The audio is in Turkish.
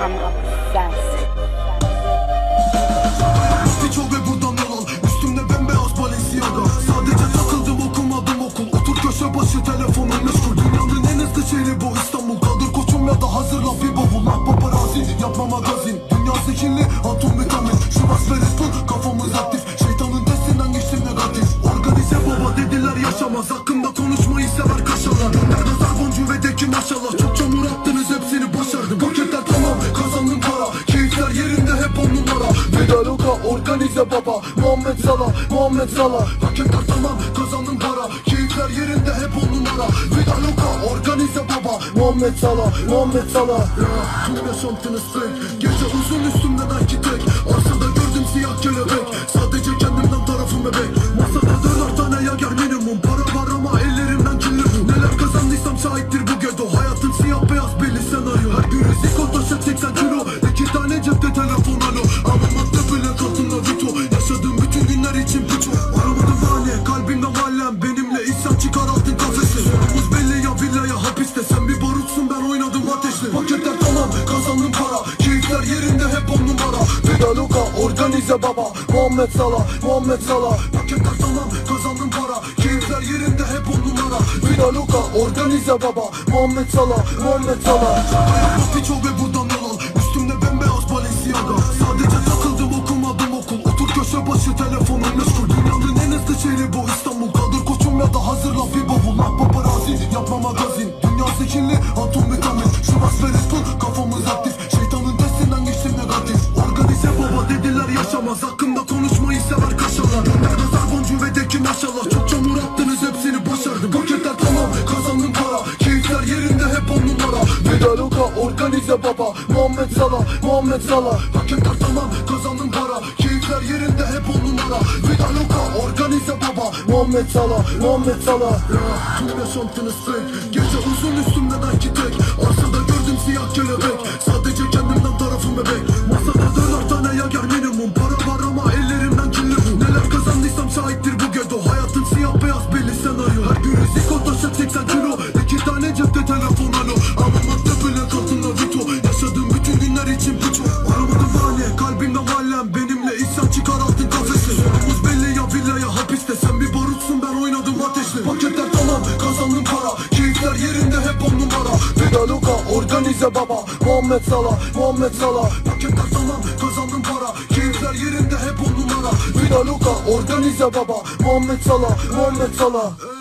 I'm obsessed. Vida organize baba. Muhammed Salah Muhammed Salah. Paketler tamam kazandım para. Keyifler yerinde hep on numara. Vida organize baba. Muhammed Salah Muhammed Salah. Tüm yaşantınız fake Gece uzun üstümde Nike tek. Arsada gördüm siyah kelebek. Sadece kendimden tarafım bebek. Masada döner tane yager minimum. Para var ama ellerimden kirli. Neler kazandıysam şahittir bu gedo. Hayatın siyah beyaz belli senaryo. Her gün riziko taşı Keyifler yerinde hep on numara. Vida Loka organize baba. Muhammed Salah Muhammed Salah. Paketler tamam kazandım para. Keyifler yerinde hep on numara. Vida Loka organize baba. Muhammed Salah Muhammed Salah. Ayakla piço ve buradan yol al Üstümde bembeyaz Balenciaga. Sadece takıldım okumadım okul. Otur köşe başı telefonun meşgul. Dünyanın en hızlı şehri bu İstanbul. Kaldır koçum ya da hazırla bir bavul. Nah paparazzi yapma magazin. Dünya seçili atom vitamin. Şu bas ve Red Bull kafamız aktif yaşamaz Hakkımda konuşmayı sever kaşarlar. Nerede zarboncu ve deki maşallah. Çok çamur attınız hepsini başardım. Paketler tamam kazandım para. Keyifler yerinde hep on numara. Vida Loka organize baba. Muhammed Salah Muhammed Salah. Paketler tamam kazandım para. Keyifler yerinde hep on numara. Vida Loka organize baba. Muhammed Salah Muhammed Salah. Ya tüm yaşantınız fake Gece uzun üstümde Nike tek. Arsada gördüm siyah kelebek. Sadece kendimden tarafım bebek 80 kilo? İki tane cepte telefon alo. Ama madde bile katında vito. Yaşadığım bütün günler için puço Aramadım hane kalbimde valem Benimle isyan çıkar altın kafesi. Sorumuz belli ya villaya hapiste. Sen bir barutsun ben oynadım ateşle. Paketler tamam kazandım para. Keyifler yerinde hep on numara. Vida Loka organize baba. Muhammed Salah Muhammed Salah. Paketler tamam kazandım para. Keyifler yerinde hep on numara. Vida Loka organize baba. Muhammed Salah Muhammed Salah